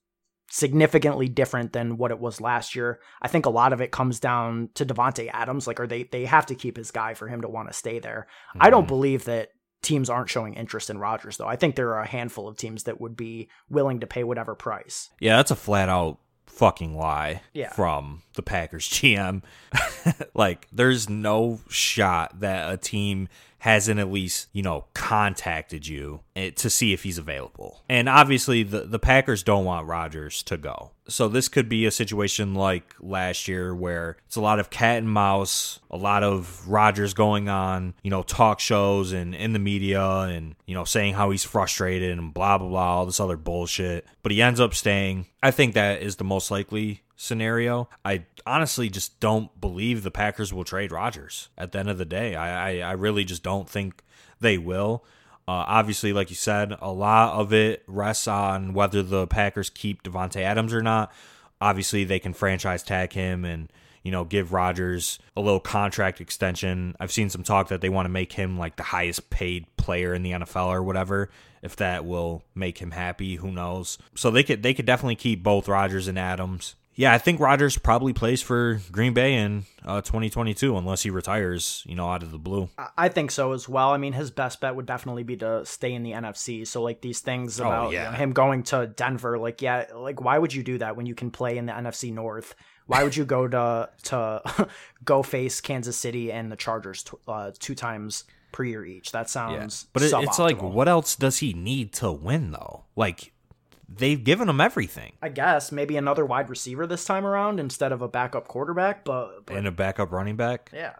significantly different than what it was last year? I think a lot of it comes down to Davante Adams. Like, are they they have to keep his guy for him to want to stay there? Mm-hmm. I don't mm-hmm. believe that teams aren't showing interest in Rodgers, though. I think there are a handful of teams that would be willing to pay whatever price. Yeah, that's a flat out fucking lie yeah. from the Packers GM. like, there's no shot that a team hasn't at least, you know, contacted you eh, to see if he's available. And obviously, the, the Packers don't want Rodgers to go. So this could be a situation like last year where it's a lot of cat and mouse, a lot of Rodgers going on, you know, talk shows and in the media and, you know, saying how he's frustrated and blah, blah, blah, all this other bullshit. But he ends up staying. I think that is the most likely scenario. I honestly just don't believe the Packers will trade Rodgers at the end of the day. I, I, I really just don't think they will. Uh, obviously, like you said, a lot of it rests on whether the Packers keep Davante Adams or not. Obviously, they can franchise tag him and you know give Rodgers a little contract extension. I've seen some talk that they want to make him like the highest paid player in the NFL or whatever. If that will make him happy, who knows? So they could they could definitely keep both Rodgers and Adams yeah, I think Rodgers probably plays for Green Bay in uh, 2022 unless he retires, you know, out of the blue. I think so as well. I mean, his best bet would definitely be to stay in the NFC. So like these things oh, about oh, yeah. you know, him going to Denver, like yeah, like why would you do that when you can play in the NFC North? Why would you go to to go face Kansas City and the Chargers t- uh, two times per year each? That sounds. Yeah. But it, it's like, what else does he need to win though? Like they've given him everything. I guess maybe another wide receiver this time around instead of a backup quarterback, but, but and a backup running back. Yeah.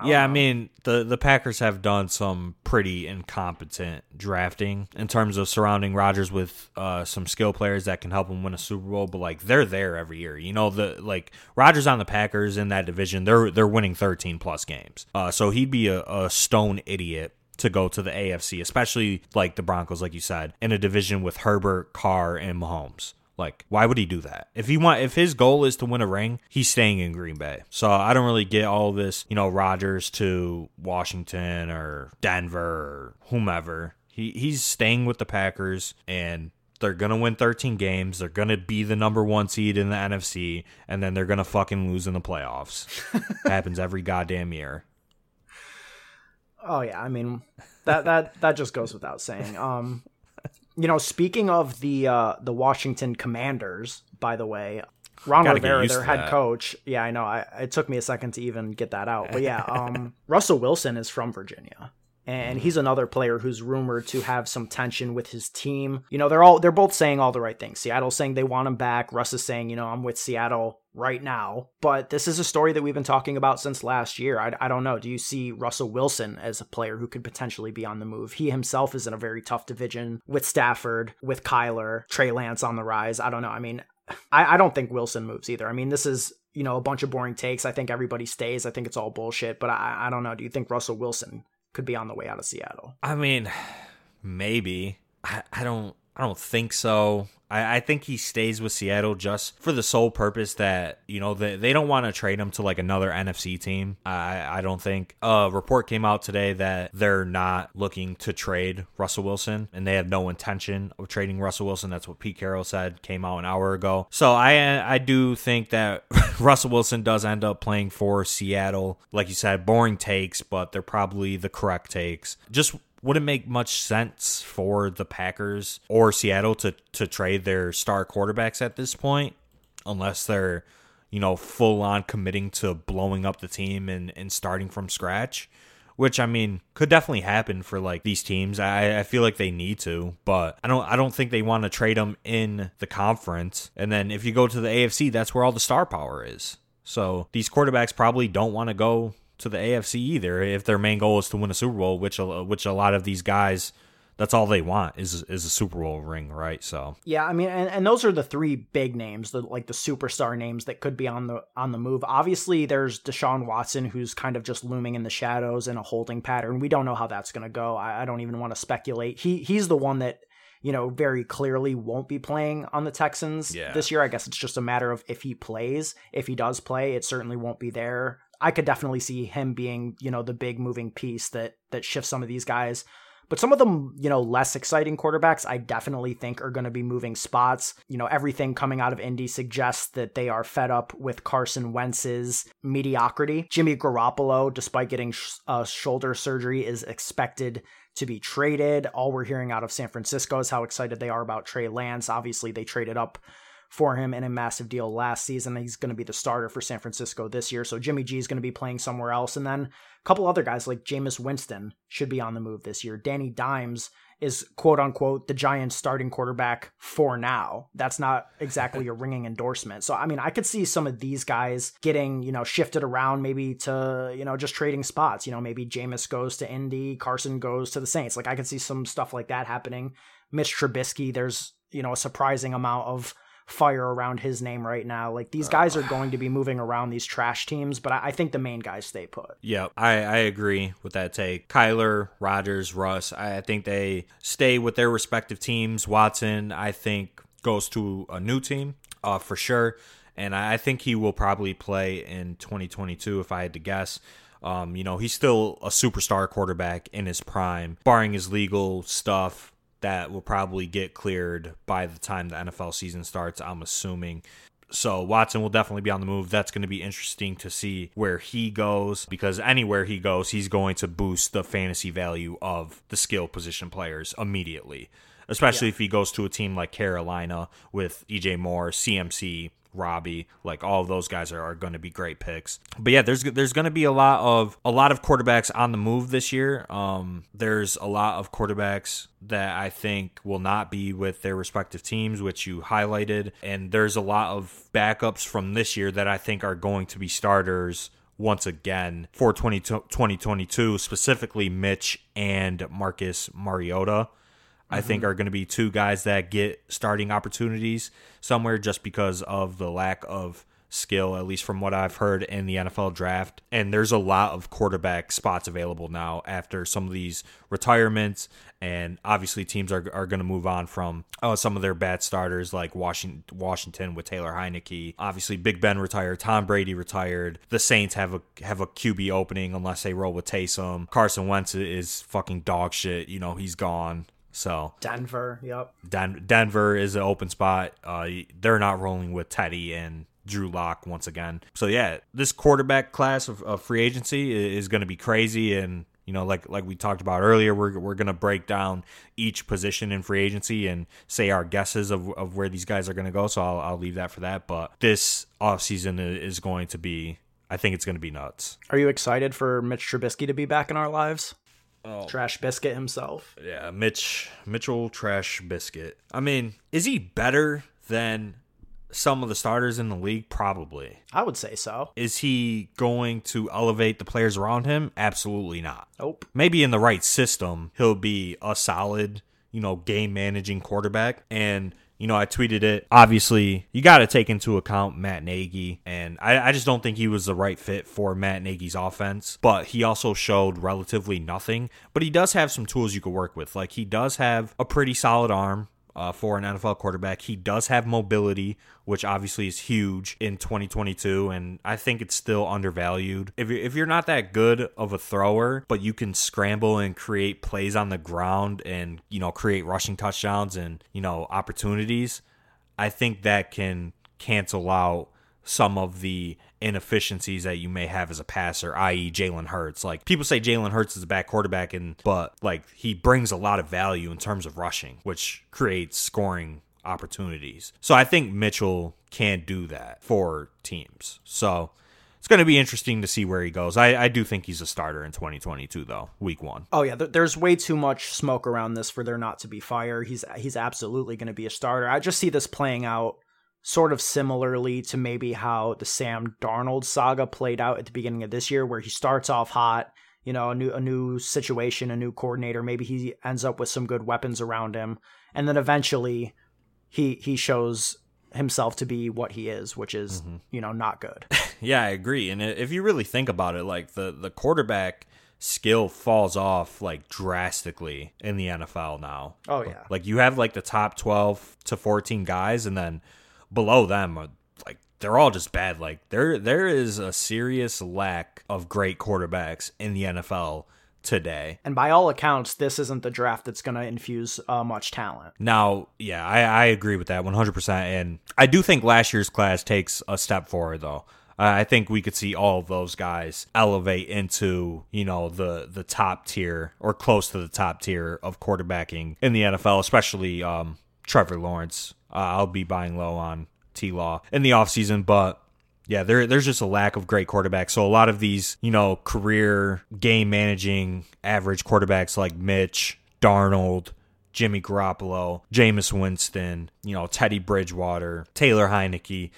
I yeah, know. I mean the the Packers have done some pretty incompetent drafting in terms of surrounding Rodgers with uh, some skill players that can help him win a Super Bowl. But like they're there every year, you know. The like Rodgers on the Packers in that division, they're they're winning thirteen plus games. Uh, so he'd be a, a stone idiot to go to the AFC, especially like the Broncos, like you said, in a division with Herbert, Carr, and Mahomes. Like, why would he do that? If he want, if his goal is to win a ring, he's staying in Green Bay. So I don't really get all this, you know, Rodgers to Washington or Denver or whomever. He he's staying with the Packers, and they're gonna win 13 games. They're gonna be the number one seed in the NFC, and then they're gonna fucking lose in the playoffs. Happens every goddamn year. Oh yeah, I mean that that that just goes without saying. Um, you know, speaking of the uh, the Washington Commanders, by the way, Ron Gotta Rivera, their head that. coach. Yeah, I know. I, it took me a second to even get that out, but yeah, um, Russell Wilson is from Virginia. And he's another player who's rumored to have some tension with his team. You know, they're all they're both saying all the right things. Seattle's saying they want him back. Russ is saying, you know, I'm with Seattle right now. But this is a story that we've been talking about since last year. I, I don't know. Do you see Russell Wilson as a player who could potentially be on the move? He himself is in a very tough division with Stafford, with Kyler, Trey Lance on the rise. I don't know. I mean, I, I don't think Wilson moves either. I mean, this is you know a bunch of boring takes. I think everybody stays. I think it's all bullshit. But I, I don't know. Do you think Russell Wilson could be on the way out of Seattle? I mean, maybe. I, I don't. I don't think so. I, I think he stays with Seattle just for the sole purpose that you know they, they don't want to trade him to like another NFC team. I I don't think. A report came out today that they're not looking to trade Russell Wilson and they have no intention of trading Russell Wilson. That's what Pete Carroll said. Came out an hour ago. So I I do think that Russell Wilson does end up playing for Seattle. Like you said, boring takes, but they're probably the correct takes. Just wouldn't make much sense for the Packers or Seattle to to trade their star quarterbacks at this point unless they're you know full on committing to blowing up the team and and starting from scratch which I mean could definitely happen for like these teams. I, I feel like they need to, but I don't I don't think they want to trade them in the conference. And then if you go to the AFC, that's where all the star power is. So these quarterbacks probably don't want to go to the AFC either if their main goal is to win a Super Bowl, which a, which a lot of these guys that's all they want is is a Super Bowl ring, right? So Yeah, I mean, and, and those are the three big names, the like the superstar names that could be on the on the move. Obviously, there's Deshaun Watson, who's kind of just looming in the shadows in a holding pattern. We don't know how that's going to go. I, I don't even want to speculate. He he's the one that you know very clearly won't be playing on the Texans Yeah. this year. I guess it's just a matter of if he plays. If he does play, it certainly won't be there. I could definitely see him being you know the big moving piece that that shifts some of these guys. But some of them, you know, less exciting quarterbacks, I definitely think are going to be moving spots. You know, everything coming out of Indy suggests that they are fed up with Carson Wentz's mediocrity. Jimmy Garoppolo, despite getting sh- uh, shoulder surgery, is expected to be traded. All we're hearing out of San Francisco is how excited they are about Trey Lance. Obviously, they traded up for him in a massive deal last season. He's going to be the starter for San Francisco this year. So Jimmy G is going to be playing somewhere else. And then a couple other guys like Jameis Winston should be on the move this year. Danny Dimes is quote unquote the Giants starting quarterback for now. That's not exactly a ringing endorsement. So I mean, I could see some of these guys getting, you know, shifted around maybe to, you know, just trading spots. You know, maybe Jameis goes to Indy, Carson goes to the Saints. Like I could see some stuff like that happening. Mitch Trubisky, there's, you know, a surprising amount of fire around his name right now. Like these guys are going to be moving around these trash teams, but I, I think the main guys stay put. Yeah, I, I agree with that take. Kyler, Rodgers, Russ, I, I think they stay with their respective teams. Watson, I think, goes to a new team uh, for sure. And I I think he will probably play in 2022 if I had to guess. Um, you know, he's still a superstar quarterback in his prime, barring his legal stuff that will probably get cleared by the time the NFL season starts, I'm assuming. So Watson will definitely be on the move. That's going to be interesting to see where he goes because anywhere he goes, he's going to boost the fantasy value of the skill position players immediately. Especially if he goes to a team like Carolina with DJ Moore, CMC, Robbie, like all those guys are, are going to be great picks. But yeah, there's there's going to be a lot of a lot of quarterbacks on the move this year. Um, there's a lot of quarterbacks that I think will not be with their respective teams, which you highlighted, and there's a lot of backups from this year that I think are going to be starters once again for 20, 2022, specifically Mitch and Marcus Mariota. I think are going to be two guys that get starting opportunities somewhere just because of the lack of skill, at least from what I've heard in the NFL draft. And there's a lot of quarterback spots available now after some of these retirements. And obviously, teams are, are going to move on from uh, some of their bad starters, like Washington, Washington with Taylor Heinicke. Obviously, Big Ben retired, Tom Brady retired. The Saints have a have a QB opening unless they roll with Taysom. Carson Wentz is fucking dog shit. You know he's gone. So Denver, yep. Den- Denver is an open spot. Uh, they're not rolling with Teddy and Drew Lock once again. So yeah, this quarterback class of, of free agency is going to be crazy, and you know, like like we talked about earlier, we're we're going to break down each position in free agency and say our guesses of, of where these guys are going to go. So I'll, I'll leave that for that. But this offseason is going to be, I think it's going to be nuts. Are you excited for Mitch Trubisky to be back in our lives? Oh. Trash Biscuit himself. Yeah, Mitch Mitchell Trash Biscuit. I mean, is he better than some of the starters in the league? Probably. I would say so. Is he going to elevate the players around him? Absolutely not. Nope. Maybe in the right system, he'll be a solid, you know, game managing quarterback. And you know, I tweeted it. Obviously, you got to take into account Matt Nagy, and I, I, just don't think he was the right fit for Matt Nagy's offense. But he also showed relatively nothing. But he does have some tools you could work with. Like, he does have a pretty solid arm uh, for an NFL quarterback. He does have mobility, which obviously is huge in 2022, and I think it's still undervalued. If you're, if you're not that good of a thrower, but you can scramble and create plays on the ground and, you know, create rushing touchdowns and, you know, opportunities, I think that can cancel out some of the inefficiencies that you may have as a passer, i.e., Jalen Hurts. Like people say Jalen Hurts is a bad quarterback, and but like he brings a lot of value in terms of rushing, which creates scoring opportunities. So I think Mitchell can do that for teams. So it's going to be interesting to see where he goes. I, I do think he's a starter in 2022, though, week one. Oh yeah, there's way too much smoke around this for there not to be fire. He's he's absolutely going to be a starter. I just see this playing out sort of similarly to maybe how the Sam Darnold saga played out at the beginning of this year, where he starts off hot, you know, a new a new situation, a new coordinator. Maybe he ends up with some good weapons around him, and then eventually he he shows himself to be what he is, which is mm-hmm. you know not good. yeah, I agree. And if you really think about it, like the the quarterback skill falls off like drastically in the NFL now. Oh yeah. Like you have like the top 12 to 14 guys and then below them are like they're all just bad. Like there there is a serious lack of great quarterbacks in the NFL today. And by all accounts, this isn't the draft that's going to infuse uh, much talent. Now, yeah, I, I agree with that 100%. And I do think last year's class takes a step forward, though. I think we could see all of those guys elevate into, you know, the the top tier or close to the top tier of quarterbacking in the NFL, especially um, Trevor Lawrence. Uh, I'll be buying low on T Law in the offseason, but yeah, there there's just a lack of great quarterbacks. So a lot of these, you know, career game managing average quarterbacks like Mitch, Darnold, Jimmy Garoppolo, Jameis Winston, you know, Teddy Bridgewater, Taylor Heinicke,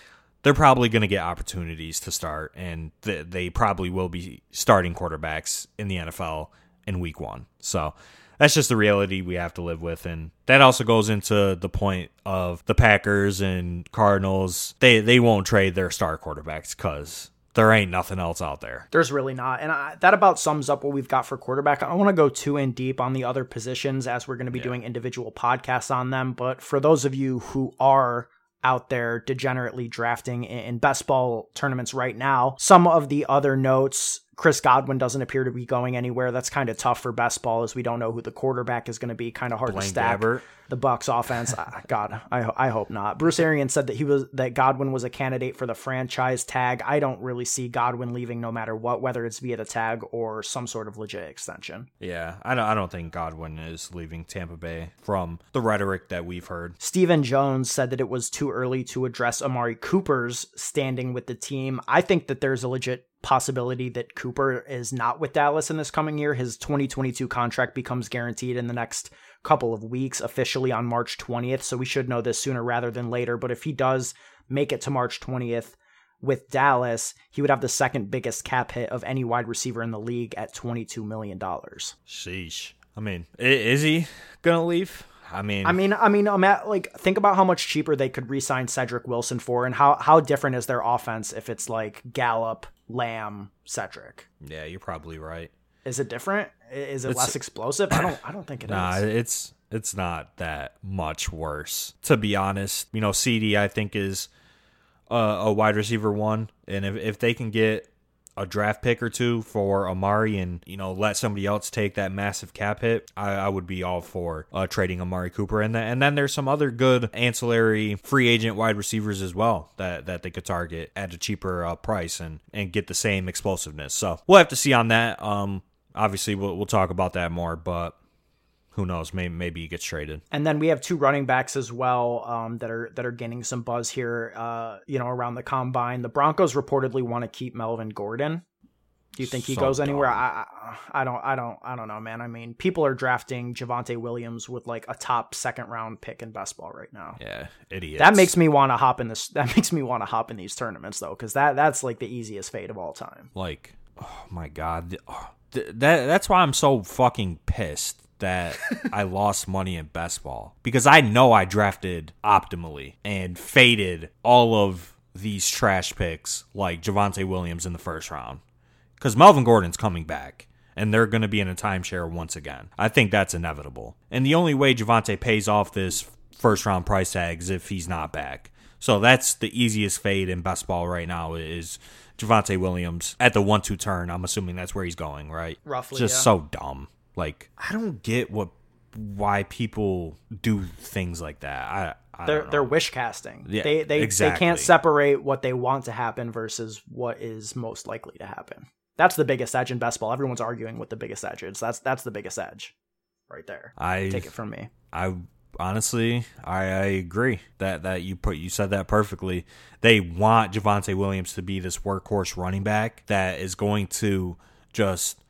they're probably going to get opportunities to start, and th- they probably will be starting quarterbacks in the NFL in week one. So that's just the reality we have to live with and that also goes into the point of the Packers and Cardinals they they won't trade their star quarterbacks cuz there ain't nothing else out there. There's really not. And I, that about sums up what we've got for quarterback. I don't want to go too in deep on the other positions as we're going to be yeah. doing individual podcasts on them. But for those of you who are out there degenerately drafting in best ball tournaments right now, some of the other notes Chris Godwin doesn't appear to be going anywhere. That's kind of tough for best ball as we don't know who the quarterback is going to be. Kind of hard Blaine to stack. Gabbert. The Bucs offense, ah, God, I, I hope not. Bruce Arians said that he was that Godwin was a candidate for the franchise tag. I don't really see Godwin leaving no matter what, whether it's via the tag or some sort of legit extension. Yeah, I don't, I don't think Godwin is leaving Tampa Bay from the rhetoric that we've heard. Stephen Jones said that it was too early to address Amari Cooper's standing with the team. I think that there's a legit possibility that Cooper is not with Dallas in this coming year. His 2022 contract becomes guaranteed in the next couple of weeks, officially on March 20th. So we should know this sooner rather than later. But if he does make it to March 20th with Dallas, he would have the second biggest cap hit of any wide receiver in the league at $22 million. Sheesh. I mean, is he going to leave? I mean, I mean, I mean, I'm at like think about how much cheaper they could re-sign Cedric Wilson for, and how how different is their offense if it's like Gallup, Lamb, Cedric. yeah, you're probably right. Is it different? Is it It's- less explosive? I don't. I don't think it is. Nah, it's it's not that much worse. To be honest, you know, CD I think is a, a wide receiver one, and if if they can get a draft pick or two for Amari and you know let somebody else take that massive cap hit, I, I would be all for uh, trading Amari Cooper. And and then there's some other good ancillary free agent wide receivers as well that that they could target at a cheaper uh, price and and get the same explosiveness. So we'll have to see on that. Um, obviously we'll we'll talk about that more, but who knows? Maybe maybe he gets traded. And then we have two running backs as well um, that are that are gaining some buzz here. Uh, you know, around the combine, the Broncos reportedly want to keep Melvin Gordon. Do you think he So goes anywhere? I, I I don't I don't I don't know, man. I mean, people are drafting Javonte Williams with like a top second round pick in best ball right now. Yeah, idiot. That makes me want to hop in this. That makes me want to hop in these tournaments though, because that that's like the easiest fade of all time. like, oh my god, oh, th- that that's why I'm so fucking pissed that I lost money in best ball because I know I drafted optimally and faded all of these trash picks like Javonte Williams in the first round because Melvin Gordon's coming back. And they're going to be in a timeshare once again. I think that's inevitable. And the only way Javonte pays off this first round price tag is if he's not back. So that's the easiest fade in best ball right now is Javonte Williams at the one two turn. I'm assuming that's where he's going, right? Roughly, Just yeah. so dumb. Like I don't get what why people do things like that. I, I They're they're wish casting. Yeah, they they exactly. they can't separate what they want to happen versus what is most likely to happen. That's the biggest edge in best ball. Everyone's arguing what the biggest edge is. That's that's the biggest edge, right there. I Take it from me. I honestly, I, I agree that that you put you said that perfectly. They want Javonte Williams to be this workhorse running back that is going to just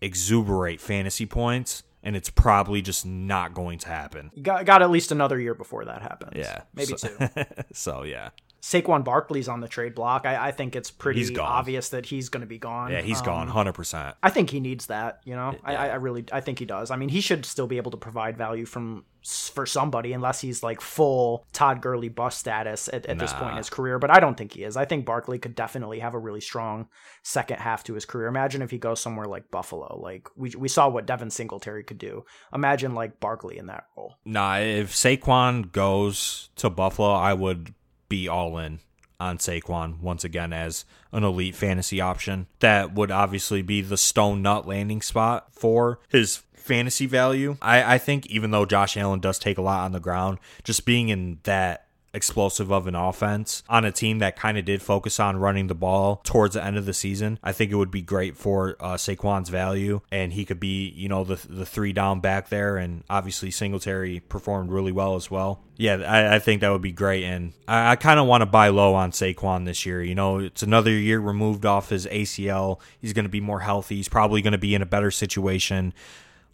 exuberate fantasy points, and it's probably just not going to happen. Got got at least another year before that happens. Yeah, maybe so, two. so yeah, Saquon Barkley's on the trade block. I, I think it's pretty obvious that he's going to be gone. yeah, he's Um, gone hundred percent. I think he needs that. You know, I, Yeah. I I really I think he does. I mean, he should still be able to provide value from for somebody, unless he's like full Todd Gurley bust status at, at this point in his career. But I don't think he is. I think Barkley could definitely have a really strong second half to his career. Imagine if he goes somewhere like Buffalo. Like we we saw what Devin Singletary could do. Imagine like Barkley in that role. Nah, if Saquon goes to Buffalo, I would be all in on Saquon once again as an elite fantasy option. That would obviously be the stone nut landing spot for his fantasy value. I, I think even though Josh Allen does take a lot on the ground, just being in that explosive of an offense on a team that kind of did focus on running the ball towards the end of the season. I think it would be great for uh, Saquon's value, and he could be, you know, the the three down back there. And obviously, Singletary performed really well as well. Yeah, I, I think that would be great, and I, I kind of want to buy low on Saquon this year. You know, it's another year removed off his ACL. He's going to be more healthy. He's probably going to be in a better situation.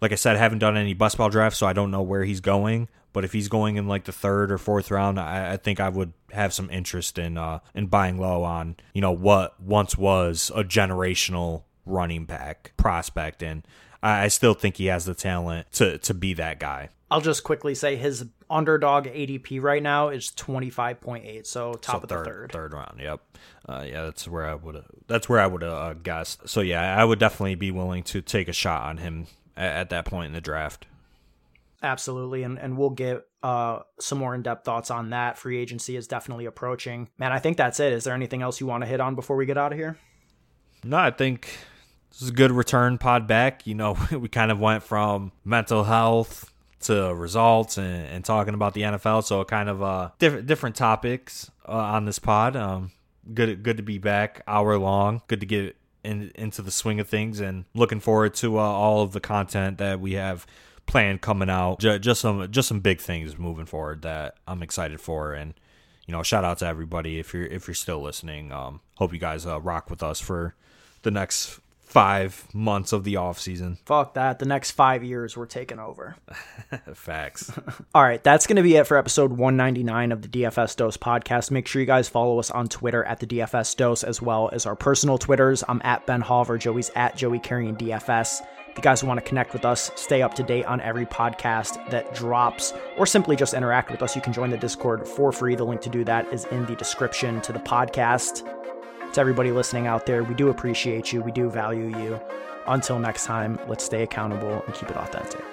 Like I said, I haven't done any best ball drafts, so I don't know where he's going. But if he's going in like the third or fourth round, I, I think I would have some interest in uh, in buying low on you know what once was a generational running back prospect, and I, I still think he has the talent to to be that guy. I'll just quickly say his underdog ADP right now is twenty five point eight. So top So of the third. third round. Yep. Uh, yeah, that's where I would. That's where I would uh, guessed. So yeah, I would definitely be willing to take a shot on him at, at that point in the draft. Absolutely, and and we'll get uh some more in depth thoughts on that. Free agency is definitely approaching. Man, I think that's it. Is there anything else you want to hit on before we get out of here? No, I think this is a good return pod back. You know, we kind of went from mental health to results and, and talking about the NFL. So kind of uh different different topics uh, on this pod. Um, good good to be back, hour long. Good to get in, into the swing of things and looking forward to uh, all of the content that we have planned coming out. Ju- just some just some big things moving forward that I'm excited for and you know, shout out to everybody if you're if you're still listening. Um, hope you guys uh, rock with us for the next five months of the off season. Fuck that. The next five years we're taking over. Facts. All right, that's going to be it for episode 199 of the DFS Dose podcast. Make sure you guys follow us on Twitter at the DFS Dose as well as our personal Twitters. I'm at Ben Hauver, Joey's at Joey Carrion DFS. If you guys want to connect with us, stay up to date on every podcast that drops, or simply just interact with us, you can join the Discord for free. The link to do that is in the description to the podcast. To everybody listening out there, we do appreciate you. We do value you. Until next time, let's stay accountable and keep it authentic.